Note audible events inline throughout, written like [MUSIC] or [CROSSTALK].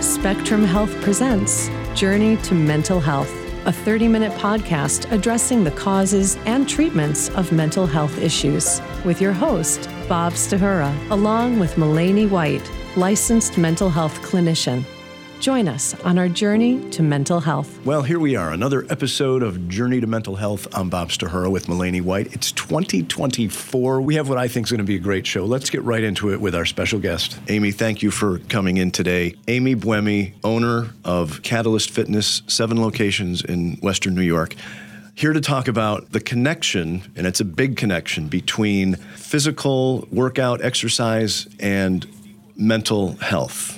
Spectrum Health presents Journey to Mental Health, a 30 minute podcast addressing the causes and treatments of mental health issues, with your host, Bob Stachura, along with Malene White, licensed mental health clinician. Join us on our journey to mental health. Well, here we are, another episode of Journey to Mental Health. I'm Bob Stachura with Malene White. It's 2024. We have what I think is going to be a great show. Let's get right into it with our special guest. Amy, thank you for coming in today. Amy Bueme, owner of Catalyst Fitness, seven locations in Western New York here to talk about the connection, and it's a big connection between physical workout, exercise, and mental health.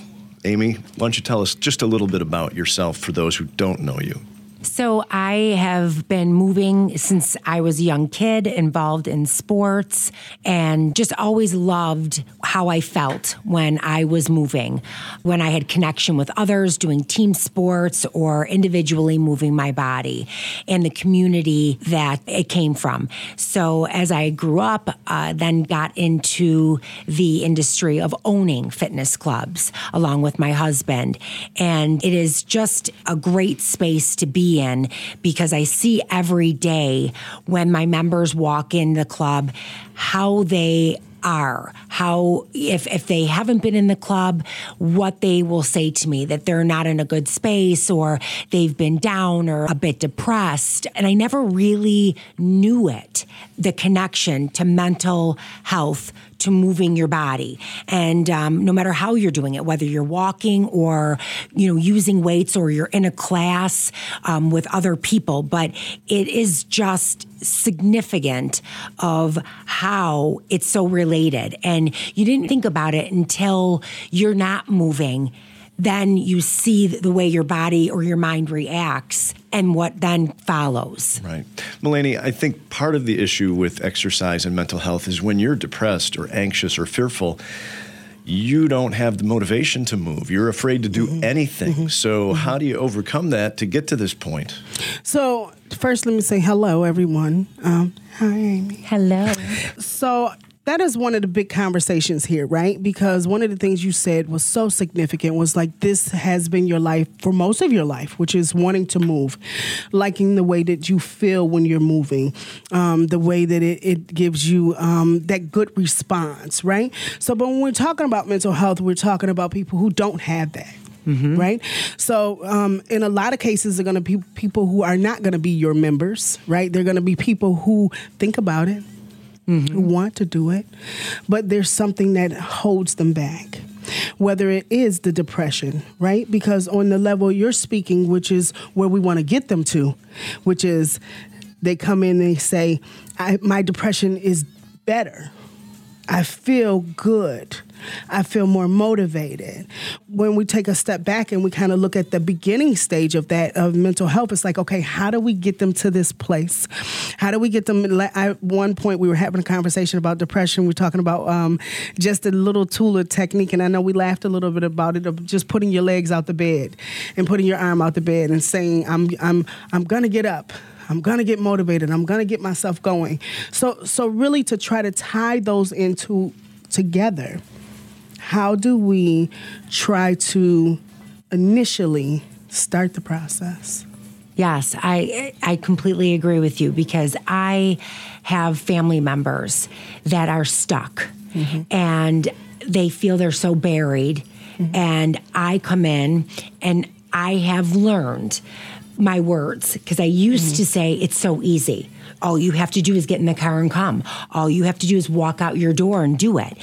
Amy, why don't you tell us just a little bit about yourself for those who don't know you? So I have been moving since I was a young kid, involved in sports, and just always loved how I felt when I was moving, when I had connection with others, doing team sports or individually moving my body, and the community that it came from. So as I grew up, uh, then got into the industry of owning fitness clubs along with my husband, and it is just a great space to be in because I see every day when my members walk in the club how they are how if if they haven't been in the club what they will say to me that they're not in a good space or they've been down or a bit depressed. And I never really knew it the connection to mental health to moving your body. And um, no matter how you're doing it, whether you're walking or, you know, using weights or you're in a class um, with other people, but it is just significant of how it's so related. And you didn't think about it until you're not moving then you see the way your body or your mind reacts and what then follows. Right. Malene, I think part of the issue with exercise and mental health is when you're depressed or anxious or fearful, you don't have the motivation to move. You're afraid to do mm-hmm. anything. Mm-hmm. So, mm-hmm. how do you overcome that to get to this point? So, first, let me say hello, everyone. Um, hi, Amy. Hello. So, that is one of the big conversations here, right? Because one of the things you said was so significant was like this has been your life for most of your life, which is wanting to move, liking the way that you feel when you're moving, um, the way that it, it gives you um, that good response, right? So, but when we're talking about mental health, we're talking about people who don't have that. Mm-hmm. Right. So, um, in a lot of cases, they're going to be people who are not going to be your members, right? They're going to be people who think about it, mm-hmm. who want to do it, but there's something that holds them back. Whether it is the depression, right? Because on the level you're speaking, which is where we want to get them to, which is they come in and they say, My depression is better. I feel good. I feel more motivated. When we take a step back and we kind of look at the beginning stage of that of mental health, it's like, okay, how do we get them to this place? How do we get them? At one point, we were having a conversation about depression. We are talking about um, just a little tool or technique, and I know we laughed a little bit about it of just putting your legs out the bed and putting your arm out the bed and saying, "I'm I'm I'm gonna get up." I'm gonna get motivated. I'm gonna get myself going. So so really to try to tie those into together how do we try to initially start the process? Yes, I I completely agree with you because I have family members that are stuck mm-hmm. and they feel they're so buried mm-hmm. and I come in and I have learned my words because I used mm-hmm. to say it's so easy. All you have to do is get in the car and come. All you have to do is walk out your door and do it.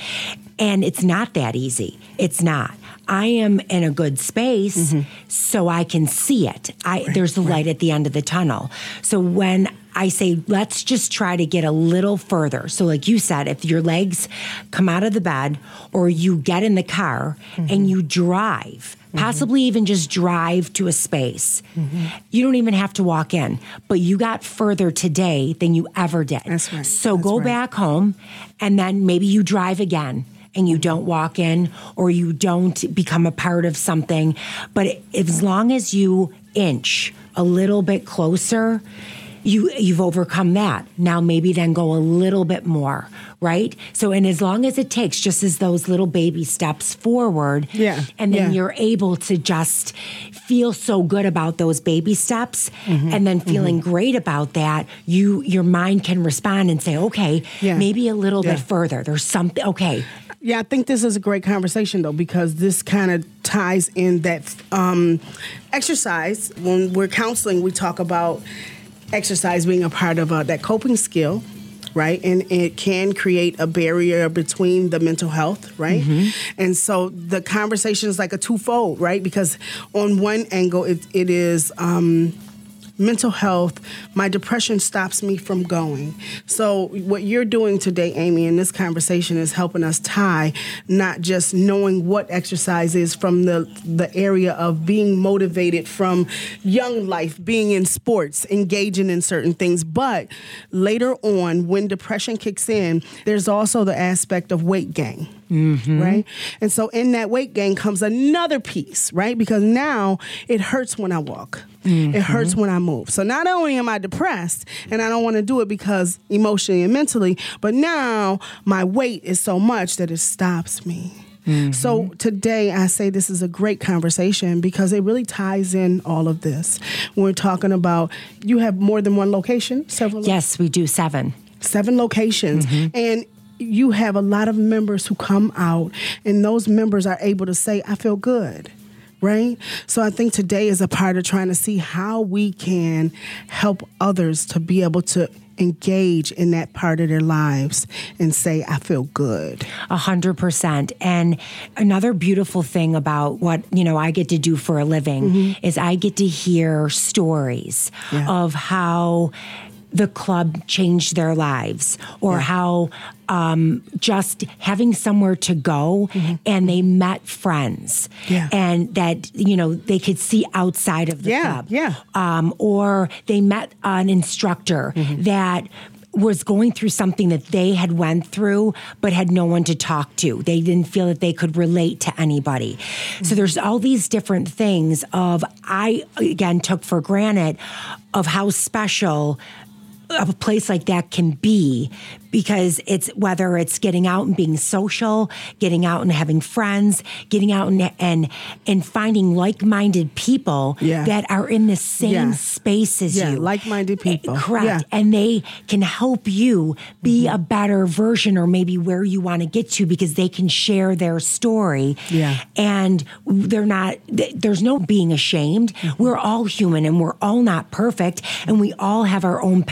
And it's not that easy. It's not. I am in a good space mm-hmm. so I can see it. I right, there's the right. light at the end of the tunnel. So when I say let's just try to get a little further. So like you said, if your legs come out of the bed or you get in the car mm-hmm. and you drive, mm-hmm. possibly even just drive to a space. Mm-hmm. You don't even have to walk in, but you got further today than you ever did. That's right. So That's go right. back home and then maybe you drive again and you don't walk in or you don't become a part of something. But as long as you inch a little bit closer, you you've overcome that. Now maybe then go a little bit more, right? So and as long as it takes just as those little baby steps forward, Yeah, and then yeah. you're able to just feel so good about those baby steps Mm-hmm, and then feeling great about that, you your mind can respond and say, "Okay, Yeah. maybe a little Yeah. bit further. There's something okay. Yeah, I think this is a great conversation though because this kind of ties in that um, exercise. When we're counseling, we talk about exercise being a part of uh, that coping skill, right? And it can create a barrier between the mental health, right? And so the conversation is like a twofold, right? Because on one angle, it, it is. Um, mental health, my depression stops me from going. So, what you're doing today, Amy, in this conversation is helping us tie not just knowing what exercise is from the, the area of being motivated from young life, being in sports, engaging in certain things, but later on, when depression kicks in, there's also the aspect of weight gain. Mm-hmm. Right? And so in that weight gain comes another piece, right? Because now it hurts when I walk. It mm-hmm. hurts when I move. So not only am I depressed and I don't want to do it because emotionally and mentally, but now my weight is so much that it stops me. So mm-hmm. today I say this is a great conversation because it really ties in all of this. We're talking about you have more than one location, several Yes, we do seven. seven locations and you have a lot of members who come out and those members are able to say i feel good right so i think today is a part of trying to see how we can help others to be able to engage in that part of their lives and say i feel good A hundred percent. And another beautiful thing about what, you know, I get to do for a living mm-hmm. is I get to hear stories Yeah. of how the club changed their lives or how um, just having somewhere to go and they met friends Yeah. and that you know they could see outside of the Yeah, club. yeah. um, or they met an instructor that was going through something that they had went through but had no one to talk to. They didn't feel that they could relate to anybody. So there's all these different things of i again took for granted of how special a place like that can be because it's whether it's getting out and being social, getting out and having friends, getting out and and, and finding like-minded people Yeah. that are in the same Yeah. space as Yeah, you. like-minded people. Eh, Correct. Yeah. And they can help you be Mm-hmm. a better version or maybe where you want to get to because they can share their story. Yeah. And they're not there's no being ashamed. Mm-hmm. We're all human and we're all not perfect and we all have our own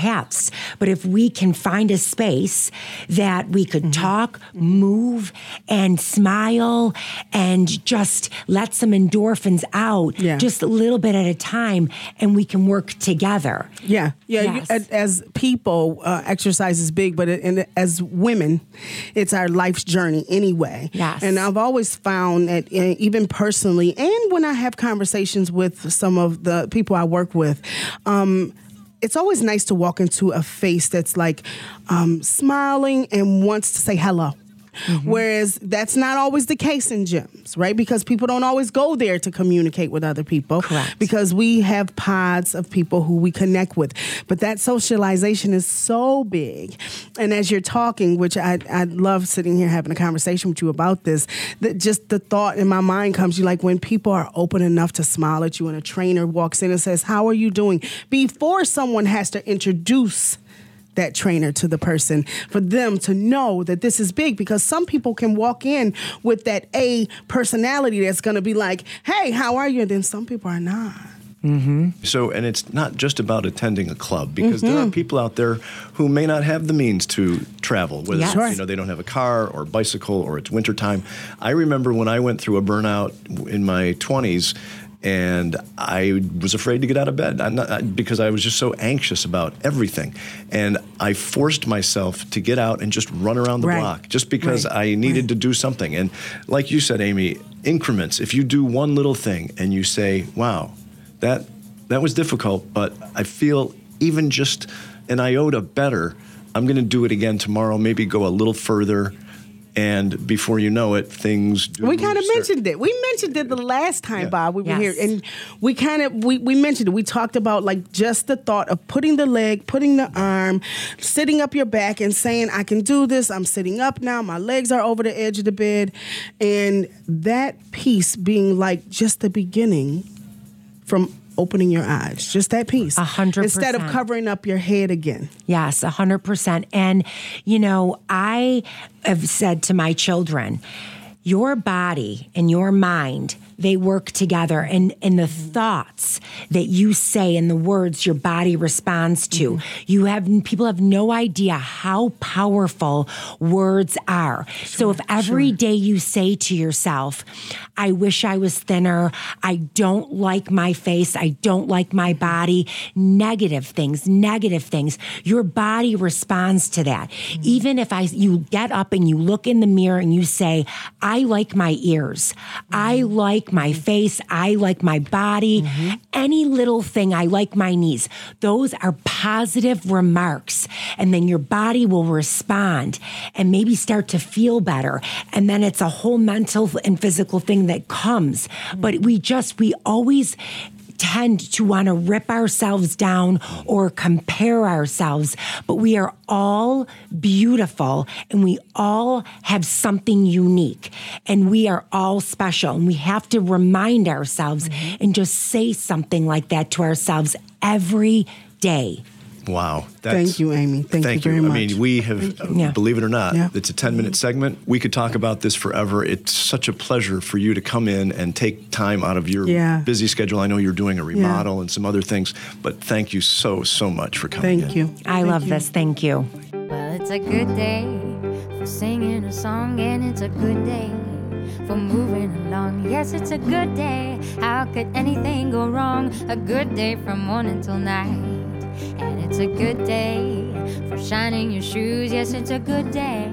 But if we can find a space that we could Mm-hmm. talk, move and smile and just let some endorphins out Yeah. just a little bit at a time and we can work together. Yeah, yeah. Yes. as, as people, uh, exercise is big, but it, and as women, it's our life's journey anyway. Yes. And I've always found that, uh, even personally, and when I have conversations with some of the people I work with, um, it's always nice to walk into a face that's like um, smiling and wants to say hello. Mm-hmm. Whereas that's not always the case in gyms, right? Because people don't always go there to communicate with other people. Correct. Because we have pods of people who we connect with. But that socialization is so big. And as you're talking, which I, I love sitting here having a conversation with you about this, that just the thought in my mind comes you like when people are open enough to smile at you and a trainer walks in and says, How are you doing? Before someone has to introduce that trainer to the person for them to know that this is big because some people can walk in with that A personality that's going to be like, hey, how are you? And then some people are not. So, and it's not just about attending a club because there Mm-hmm. are people out there who may not have the means to travel, whether Yes. it's, you know they don't have a car or bicycle or it's wintertime. I remember when I went through a burnout in my 20s and I was afraid to get out of bed I'm not, I- because I was just so anxious about everything. And I forced myself to get out and just run around the Right. block just because Right. I needed to do something. And like you said, Amy, increments. If you do one little thing and you say, wow, that that was difficult, but I feel even just an iota better. I'm going to do it again tomorrow. Maybe go a little further. And before you know it, things. Do we kind of mentioned it. We mentioned it the last time, Yeah. Bob. We were here, and we kind of we, we mentioned it. We talked about like just the thought of putting the leg, putting the arm, sitting up your back, and saying, "I can do this. I'm sitting up now. My legs are over the edge of the bed," and that piece being like just the beginning from opening your eyes. Just that piece, A hundred instead of covering up your head again. Yes, a 100%. And, you know, I have said to my children, your body and your mind, they work together. And, and the thoughts that you say and the words your body responds to, mm-hmm. you have people have no idea how powerful words are. so if every day you say to yourself, I wish I was thinner, I don't like my face, I don't like my body, negative things, negative things, your body responds to that. Mm-hmm. Even if I you get up and you look in the mirror and you say, I like my ears, I mm-hmm. like my mm-hmm. face, I like my body, mm-hmm. any little thing, I like my knees. Those are positive remarks. And then your body will respond and maybe start to feel better. And then it's a whole mental and physical thing that comes. But we just, we always tend to want to rip ourselves down or compare ourselves, but we are all beautiful and we all have something unique and we are all special. And we have to remind ourselves and just say something like that to ourselves every day. Wow. Thank you, Amy. Thank you very I much. mean, we have, uh, Yeah. believe it or not, Yeah. it's a 10 minute segment. We could talk about this forever. It's such a pleasure for you to come in and take time out of your Yeah. busy schedule. I know you're doing a remodel and some other things, but thank you so, so much for coming in. Thank you. I Thank love you. this. Thank you. Well, it's a good day for singing a song, and it's a good day for moving along. Yes, it's a good day. How could anything go wrong? A good day from morning till night. And it's a good day for shining your shoes. Yes, it's a good day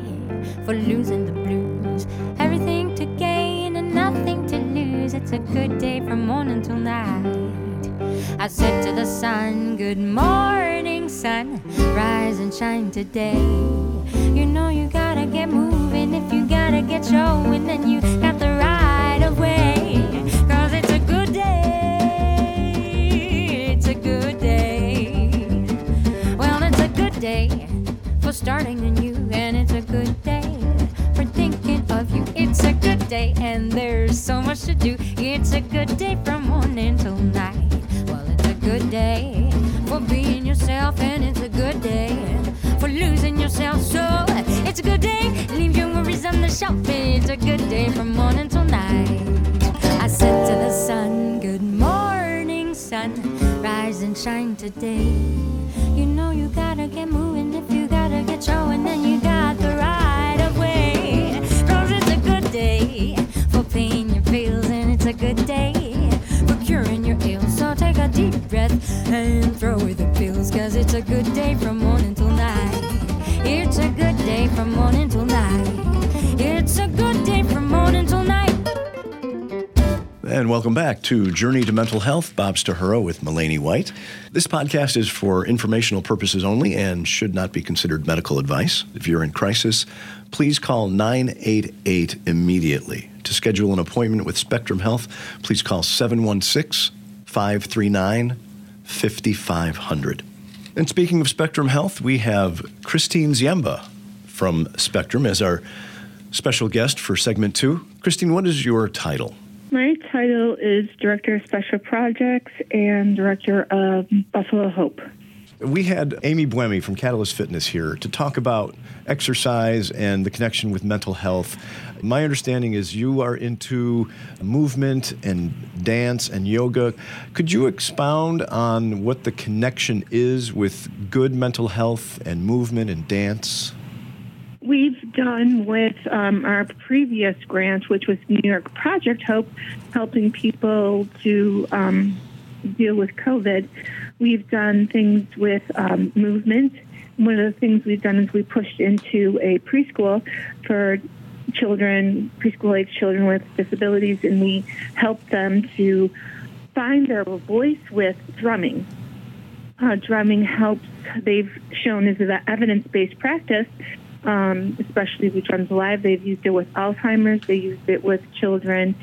for losing the blues. Everything to gain and nothing to lose. It's a good day from morning till night. I said to the sun, Good morning, sun. Rise and shine today. You know you gotta get moving. If you gotta get showing, then you got the right of way. Starting anew, and it's a good day for thinking of you. It's a good day, and there's so much to do. It's a good day from morning till night. Well, it's a good day for being yourself, and it's a good day for losing yourself. So it's a good day. Leave your worries on the shelf. It's a good day from morning till night. I said to the sun, Good morning, sun. Rise and shine today. You know you gotta get moving and throw away the pills, cause it's a good day from morning till night. It's a good day from morning till night. It's a good day from morning till night. And welcome back to Journey to Mental Health. Bob Stachura with Malene White. This podcast is for informational purposes only and should not be considered medical advice. If you're in crisis, please call 988 immediately. To schedule an appointment with Spectrum Health, please call 716 539 5500. And speaking of Spectrum Health, we have Christine Ziemba from Spectrum as our special guest for segment two. Christine, what is your title? My title is Director of Special Projects and Director of Buffalo Hope. We had Amy Bueme from Catalyst Fitness here to talk about exercise and the connection with mental health. My understanding is you are into movement and dance and yoga. Could you expound on what the connection is with good mental health and movement and dance? We've done with um, our previous grant, which was New York Project Hope, helping people to um, deal with COVID. We've done things with um, movement. One of the things we've done is we pushed into a preschool for children, preschool age children with disabilities, and we helped them to find their voice with drumming. Uh, drumming helps, they've shown, is an evidence based practice um, especially with Drums Alive. They've used it with Alzheimer's. They used it with children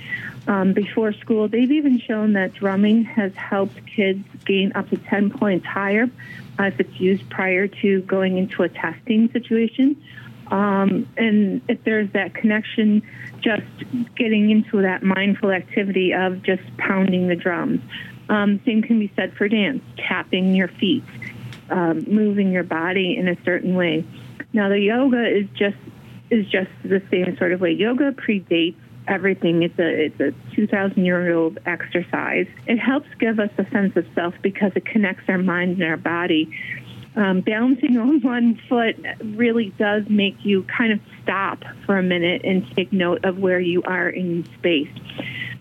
um, before school. They've even shown that drumming has helped kids gain up to 10 points higher uh, if it's used prior to going into a testing situation. Um, and if there's that connection, just getting into that mindful activity of just pounding the drums. Um, same can be said for dance, tapping your feet, um, moving your body in a certain way. Now the yoga is just is just the same sort of way. Yoga predates everything. It's a it's a 2,000 year old exercise. It helps give us a sense of self because it connects our mind and our body. Um, balancing [LAUGHS] on one foot really does make you kind of stop for a minute and take note of where you are in space.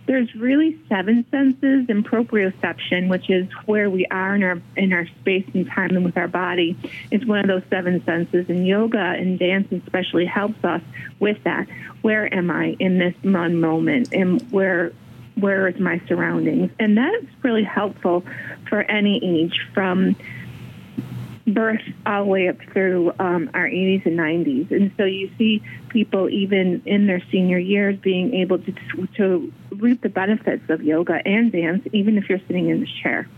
There's really seven senses, and proprioception, which is where we are in our in our space and time and with our body, is one of those seven senses. And yoga and dance especially helps us with that. Where am I in this moment, and where where is my surroundings? And that's really helpful for any age from birth all the way up through um, our 80s and 90s. And so you see people even in their senior years being able to, to reap the benefits of yoga and dance, even if you're sitting in the chair.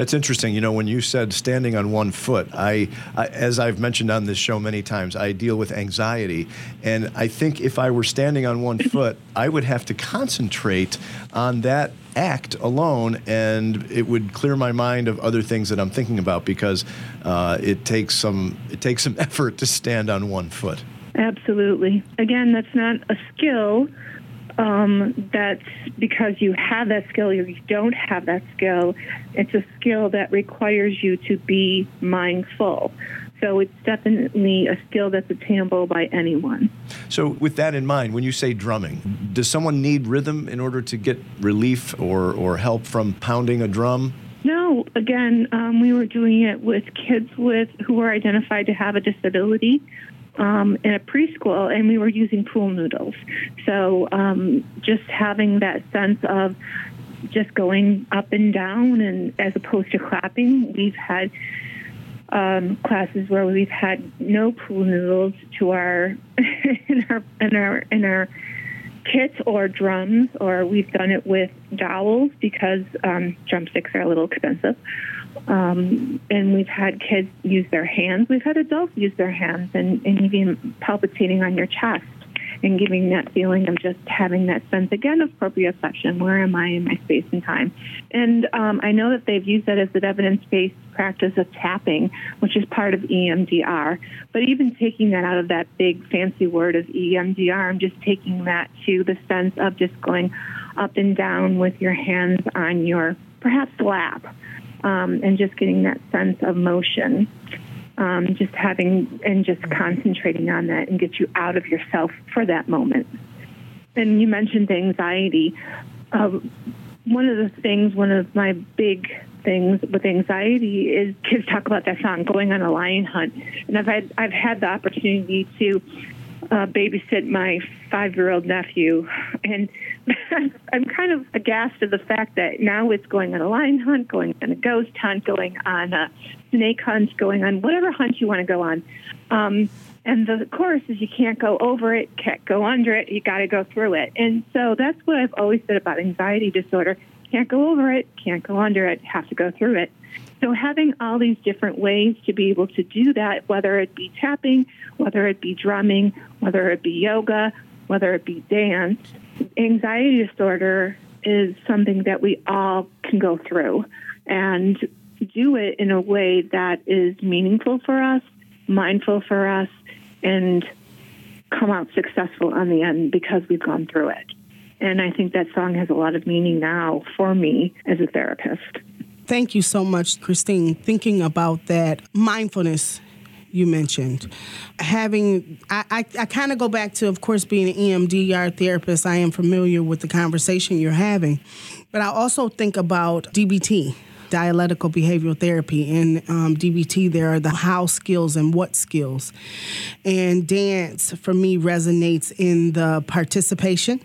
That's interesting. You know, when you said standing on one foot, I, I, as I've mentioned on this show many times, I deal with anxiety, and I think if I were standing on one [LAUGHS] foot, I would have to concentrate on that act alone, and it would clear my mind of other things that I'm thinking about because uh, it takes some it takes some [LAUGHS] effort to stand on one foot. Absolutely. Again, that's not a skill. Um, that's because you have that skill or you don't have that skill. It's a skill that requires you to be mindful. So it's definitely a skill that's attainable by anyone. So, with that in mind, when you say drumming, does someone need rhythm in order to get relief or, or help from pounding a drum? No, again, um, we were doing it with kids with who were identified to have a disability um, in a preschool, and we were using pool noodles. So um, just having that sense of just going up and down, and as opposed to clapping, we've had um, classes where we've had no pool noodles to our [LAUGHS] in our in our in our kits or drums, or we've done it with dowels because um, drumsticks are a little expensive. Um, and we've had kids use their hands. We've had adults use their hands and, and even palpitating on your chest and giving that feeling of just having that sense again of proprioception. Where am I in my space and time? And um, I know that they've used that as an evidence based practice of tapping, which is part of EMDR. But even taking that out of that big fancy word of EMDR, I'm just taking that to the sense of just going up and down with your hands on your perhaps lap um, and just getting that sense of motion. Um, just having and just concentrating on that and get you out of yourself for that moment. And you mentioned anxiety. Uh, one of the things, one of my big things with anxiety is kids talk about that song, "Going on a Lion Hunt," and I've had I've had the opportunity to uh, babysit my five year old nephew. And I'm kind of aghast at the fact that now it's going on a lion hunt, going on a ghost hunt, going on a snake hunt, going on whatever hunt you want to go on. Um, and the chorus is you can't go over it, can't go under it, you got to go through it. And so that's what I've always said about anxiety disorder. Can't go over it, can't go under it, have to go through it. So having all these different ways to be able to do that, whether it be tapping, whether it be drumming, whether it be yoga, whether it be dance, anxiety disorder is something that we all can go through and do it in a way that is meaningful for us, mindful for us, and come out successful on the end because we've gone through it. And I think that song has a lot of meaning now for me as a therapist. Thank you so much, Christine. Thinking about that mindfulness you mentioned. Having, I, I, I kind of go back to, of course, being an EMDR therapist, I am familiar with the conversation you're having. But I also think about DBT, dialectical behavioral therapy. In um, DBT, there are the how skills and what skills. And dance, for me, resonates in the participation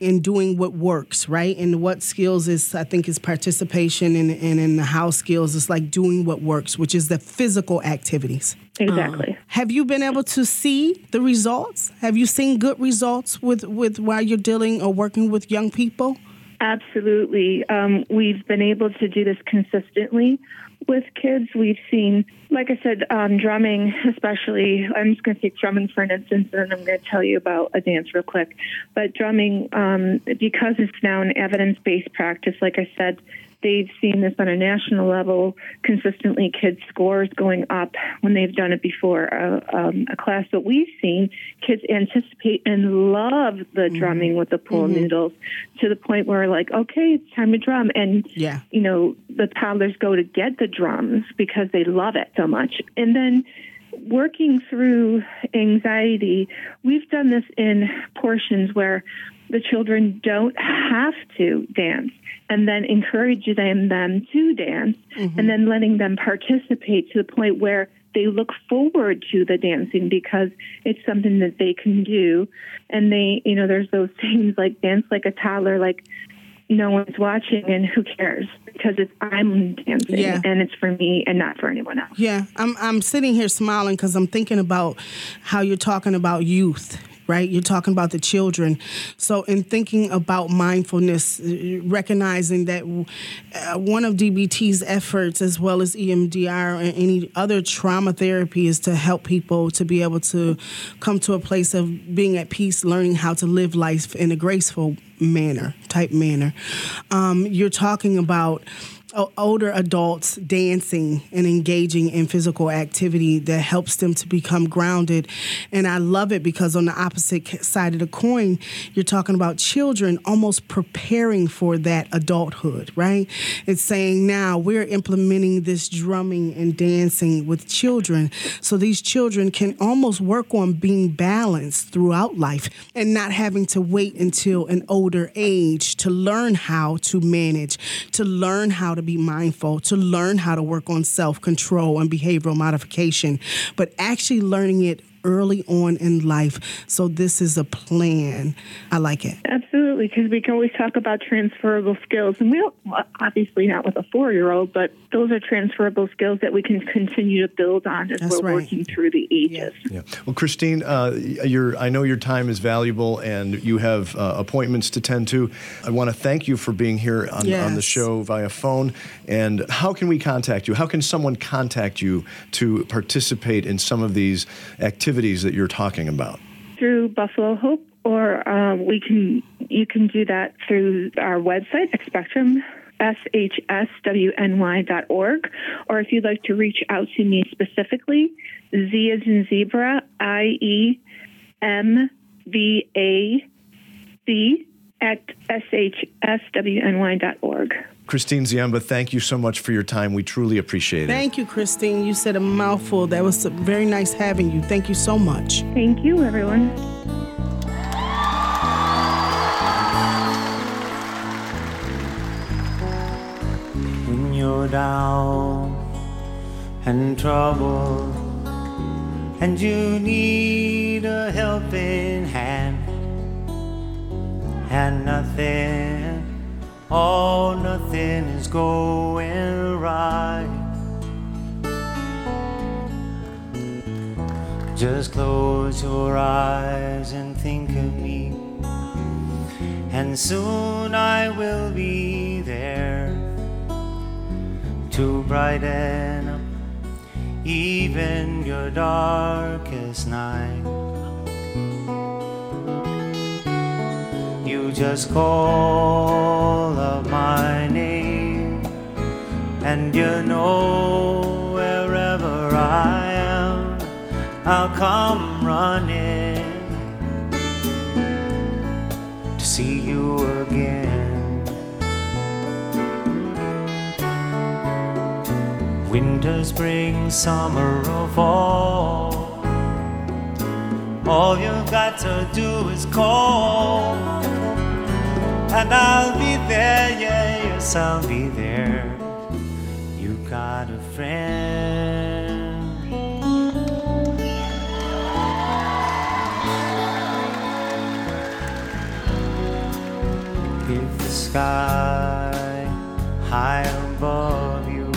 in doing what works, right? And what skills is I think is participation and, and in the house skills is like doing what works, which is the physical activities. Exactly. Have you been able to see the results? Have you seen good results with, with while you're dealing or working with young people? Absolutely. Um, we've been able to do this consistently with kids. We've seen, like I said, um, drumming, especially. I'm just going to take drumming for an instance, and then I'm going to tell you about a dance real quick. But drumming, um, because it's now an evidence based practice, like I said, they've seen this on a national level consistently kids scores going up when they've done it before uh, um, a class that we've seen kids anticipate and love the Mm-hmm. drumming with the pool noodles to the point where like okay it's time to drum and Yeah. you know the toddlers go to get the drums because they love it so much and then working through anxiety, we've done this in portions where the children don't have to dance and then encourage them, them to dance and mm-hmm. then letting them participate to the point where they look forward to the dancing because it's something that they can do. And they, you know, there's those [LAUGHS] things like dance like a toddler, like no one's watching and who cares because it's I'm dancing Yeah. and it's for me and not for anyone else. Yeah, I'm I'm sitting here smiling because I'm thinking about how you're talking about youth. Right, you're talking about the children. So, in thinking about mindfulness, uh, recognizing that uh, one of DBT's efforts, as well as EMDR and any other trauma therapy, is to help people to be able to come to a place of being at peace, learning how to live life in a graceful manner, type manner. Um, you're talking about older adults dancing and engaging in physical activity that helps them to become grounded. And I love it because on the opposite side of the coin, you're talking about children almost preparing for that adulthood, right? It's saying now we're implementing this drumming and dancing with children so these children can almost work on being balanced throughout life and not having to wait until an older age to learn how to manage, to learn how to be mindful, to learn how to work on self control and behavioral modification, but actually learning it early on in life. So, this is a plan. I like it. Absolutely, because we can always talk about transferable skills, and we don't obviously not with a four-year-old, but those are transferable skills that we can continue to build on as That's we're right. working through the ages. Yeah. Well, Christine, uh, your, I know your time is valuable and you have uh, appointments to tend to. I want to thank you for being here on, on the show via phone. And how can we contact you? How can someone contact you to participate in some of these activities that you're talking about? Through Buffalo Hope, or um, we can you can do that through our website, Spectrum. shswny.org, or if you'd like to reach out to me specifically, Z is in zebra, I E M V A C at shswny.org. Christine Ziemba, thank you so much for your time. We truly appreciate it. Thank you, Christine. You said a mouthful. That was very nice having you. Thank you so much. Thank you, everyone. when you're down and troubled and you need a helping hand and nothing oh nothing is going right just close your eyes and think of me and soon I will be there to brighten up even your darkest night. Just call up my name, and you know wherever I am, I'll come running to see you again. Winter, spring, summer, or fall. All you've got to do is call, and I'll be there. Yeah, yes, I'll be there. You got a friend. If the sky high above you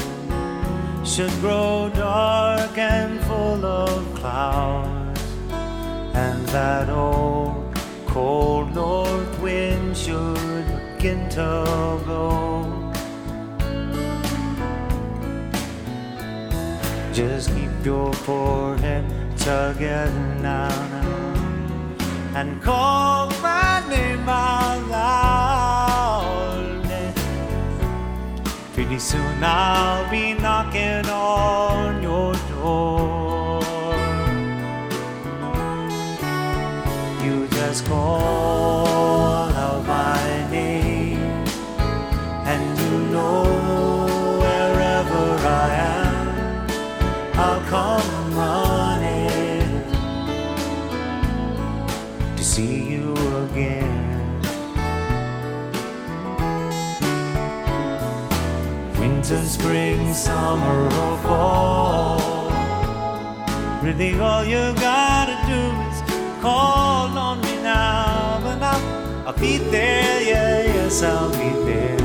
should grow dark and full of clouds, and that old cold Just keep your forehead together now, now and call my name out loud. Pretty soon I'll be knocking on your door. You just call Winter, spring, summer, or fall. Really, all you gotta do is call on me now, and I'll, I'll be there. Yeah, yes, I'll be there.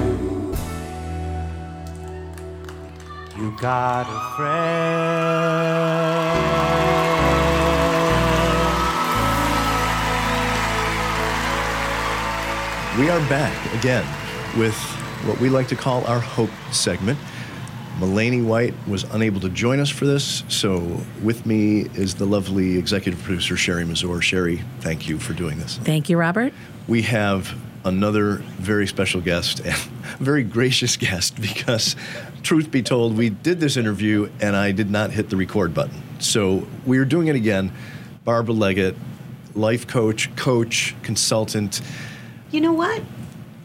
You got a friend. We are back again with what we like to call our Hope segment. Malene White was unable to join us for this, so with me is the lovely executive producer, Sherry Mazur. Sherry, thank you for doing this. Thank you, Robert. We have another very special guest and a [LAUGHS] very gracious guest because, truth be told, we did this interview and I did not hit the record button. So we are doing it again. Barbara Leggett, life coach, coach, consultant. You know what?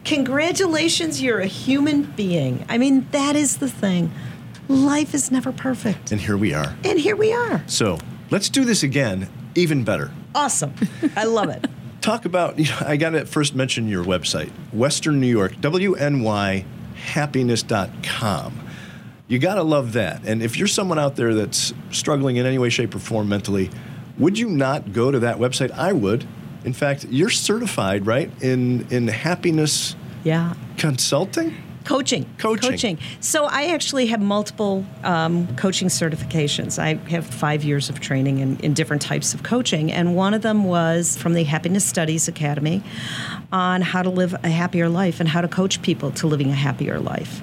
Congratulations, you're a human being. I mean, that is the thing. Life is never perfect. And here we are. And here we are. So let's do this again, even better. Awesome. I love it. [LAUGHS] Talk about, you know, I got to first mention your website, Western New York, WNYhappiness.com. You got to love that. And if you're someone out there that's struggling in any way, shape, or form mentally, would you not go to that website? I would. In fact, you're certified, right, in, in happiness Yeah. consulting? Coaching. Coaching. So I actually have multiple um, coaching certifications. I have five years of training in, in different types of coaching, and one of them was from the Happiness Studies Academy on how to live a happier life and how to coach people to living a happier life.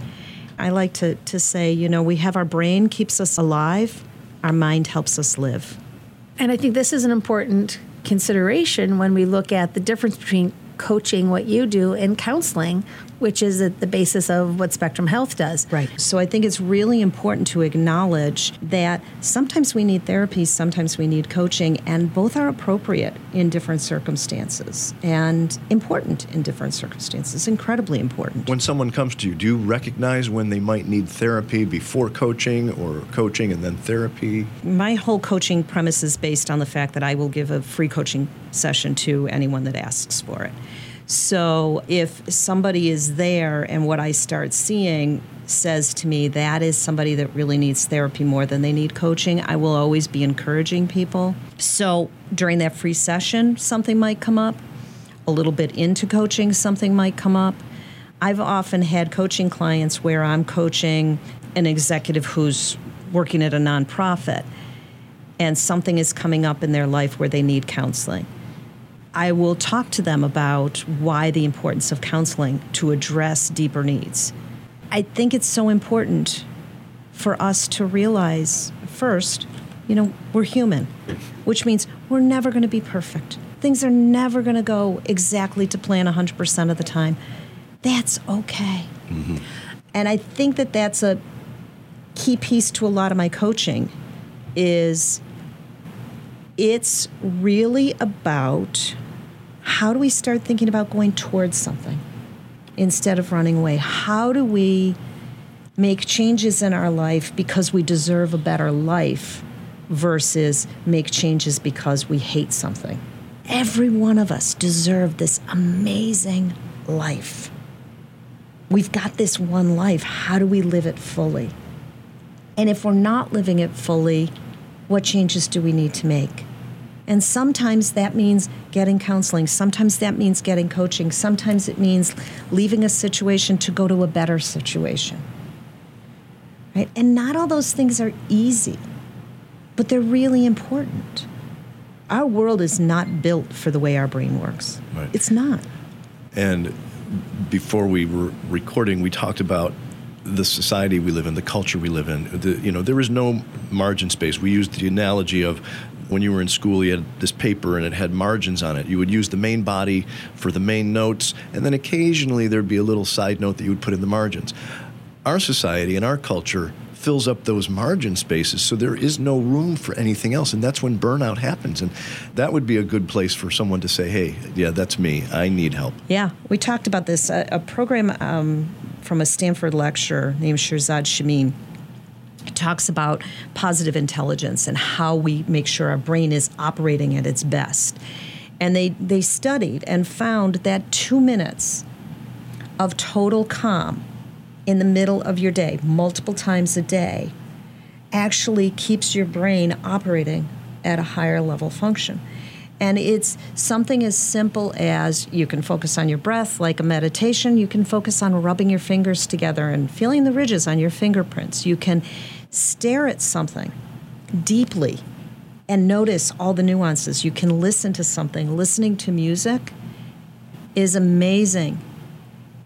I like to, to say, you know, we have our brain keeps us alive, our mind helps us live. And I think this is an important consideration when we look at the difference between coaching, what you do, in counseling, which is at the basis of what Spectrum Health does. Right. So I think it's really important to acknowledge that sometimes we need therapy, sometimes we need coaching, and both are appropriate in different circumstances and important in different circumstances, incredibly important. When someone comes to you, do you recognize when they might need therapy before coaching or coaching and then therapy? My whole coaching premise is based on the fact that I will give a free coaching session to anyone that asks for it. So if somebody is there and what I start seeing says to me that is somebody that really needs therapy more than they need coaching, I will always be encouraging people. So during that free session, something might come up. A little bit into coaching, something might come up. I've often had coaching clients where I'm coaching an executive who's working at a nonprofit and something is coming up in their life where they need counseling. I will talk to them about why the importance of counseling to address deeper needs. I think it's so important for us to realize first, you know, we're human, which means we're never going to be perfect. Things are never going to go exactly to plan 100% of the time. That's okay. Mm-hmm. And I think that that's a key piece to a lot of my coaching is it's really about how do we start thinking about going towards something instead of running away? How do we make changes in our life because we deserve a better life versus make changes because we hate something? Every one of us deserve this amazing life. We've got this one life. How do we live it fully? And if we're not living it fully, what changes do we need to make? And sometimes that means getting counseling. Sometimes that means getting coaching. Sometimes it means leaving a situation to go to a better situation. Right? And not all those things are easy, but they're really important. Our world is not built for the way our brain works. Right. It's not. And before we were recording, we talked about the society we live in, the culture we live in. The, you know, there is no margin space. We used the analogy of when you were in school, you had this paper and it had margins on it. You would use the main body for the main notes, and then occasionally there'd be a little side note that you would put in the margins. Our society and our culture fills up those margin spaces so there is no room for anything else and that's when burnout happens and that would be a good place for someone to say hey yeah that's me i need help Yeah, we talked about this. A, a program um, from a Stanford lecturer named Shirzad Chamine talks about positive intelligence and how we make sure our brain is operating at its best. And they, they studied and found that two minutes of total calm in the middle of your day, multiple times a day, actually keeps your brain operating at a higher level function. And it's something as simple as you can focus on your breath, like a meditation. You can focus on rubbing your fingers together and feeling the ridges on your fingerprints. You can stare at something deeply and notice all the nuances. You can listen to something. Listening to music is amazing,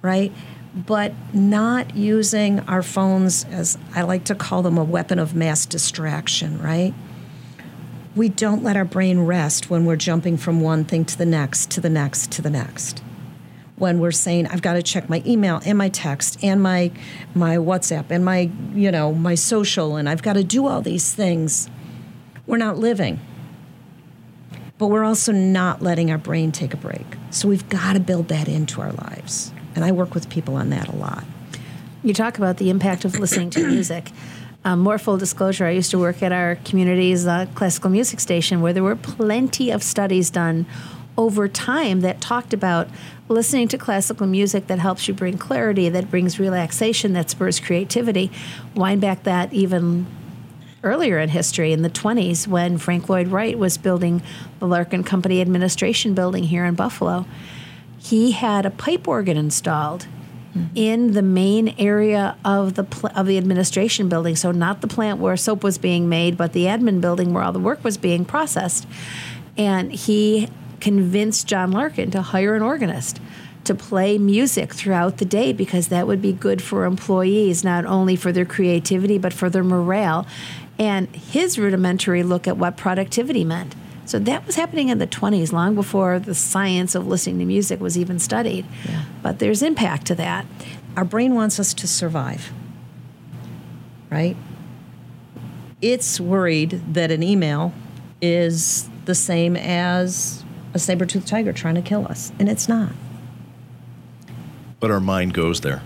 right? But not using our phones as I like to call them a weapon of mass distraction, right? we don't let our brain rest when we're jumping from one thing to the next, to the next, to the next. When we're saying, I've got to check my email and my text and my my WhatsApp and my, you know, my social and I've got to do all these things. We're not living. But we're also not letting our brain take a break. So we've got to build that into our lives. And I work with people on that a lot. You talk about the impact of listening to [CLEARS THROAT] music. Um, more full disclosure, I used to work at our community's uh, classical music station where there were plenty of studies done over time that talked about listening to classical music that helps you bring clarity, that brings relaxation, that spurs creativity. Wind back that even earlier in history in the 20s when Frank Lloyd Wright was building the Larkin Company Administration building here in Buffalo. He had a pipe organ installed hmm. in the main area of the pl- of the administration building, so not the plant where soap was being made, but the admin building where all the work was being processed. And he convinced John Larkin to hire an organist to play music throughout the day because that would be good for employees, not only for their creativity but for their morale. And his rudimentary look at what productivity meant. So that was happening in the 20s, long before the science of listening to music was even studied. But there's impact to that. Our brain wants us to survive, right? It's worried that an email is the same as a saber toothed tiger trying to kill us, and it's not. but our mind goes there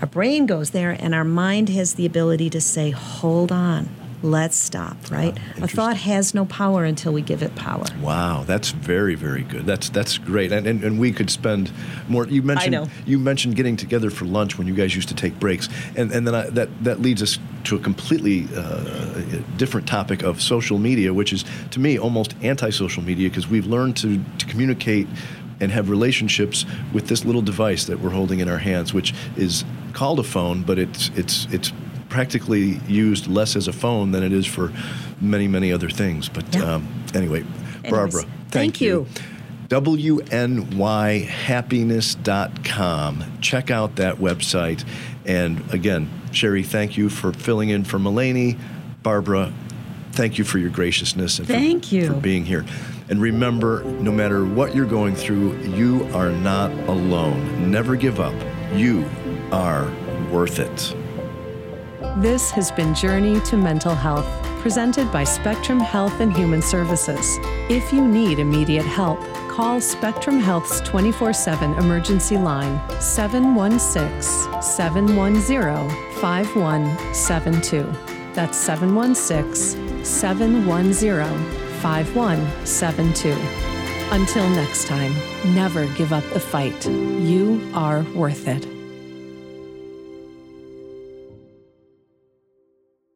Our brain goes there, and our mind has the ability to say, hold on, let's stop, right? a thought has no power until we give it power. Wow, that's very, very good. That's that's great, and and, and we could spend more. You mentioned know. you mentioned getting together for lunch when you guys used to take breaks, and and then I, that that leads us to a completely uh, different topic of social media, which is to me almost anti-social media because we've learned to to communicate and have relationships with this little device that we're holding in our hands, which is called a phone, but it's it's it's practically used less as a phone than it is for many many other things. But Yeah. um, anyway, Anyways, Barbara, thank you. thank you. WNYHappiness.com. Check out that website. And again, Sherry, thank you for filling in for Malene. Barbara, thank you for your graciousness and for- Thank you. for being here. And remember, no matter what you're going through, you are not alone. Never give up. You are worth it. This has been Journey to Mental Health, presented by Spectrum Health and Human Services. If you need immediate help, call Spectrum Health's 24 7 emergency line 716 710 5172. That's 716 710 5172. Until next time, never give up the fight. You are worth it.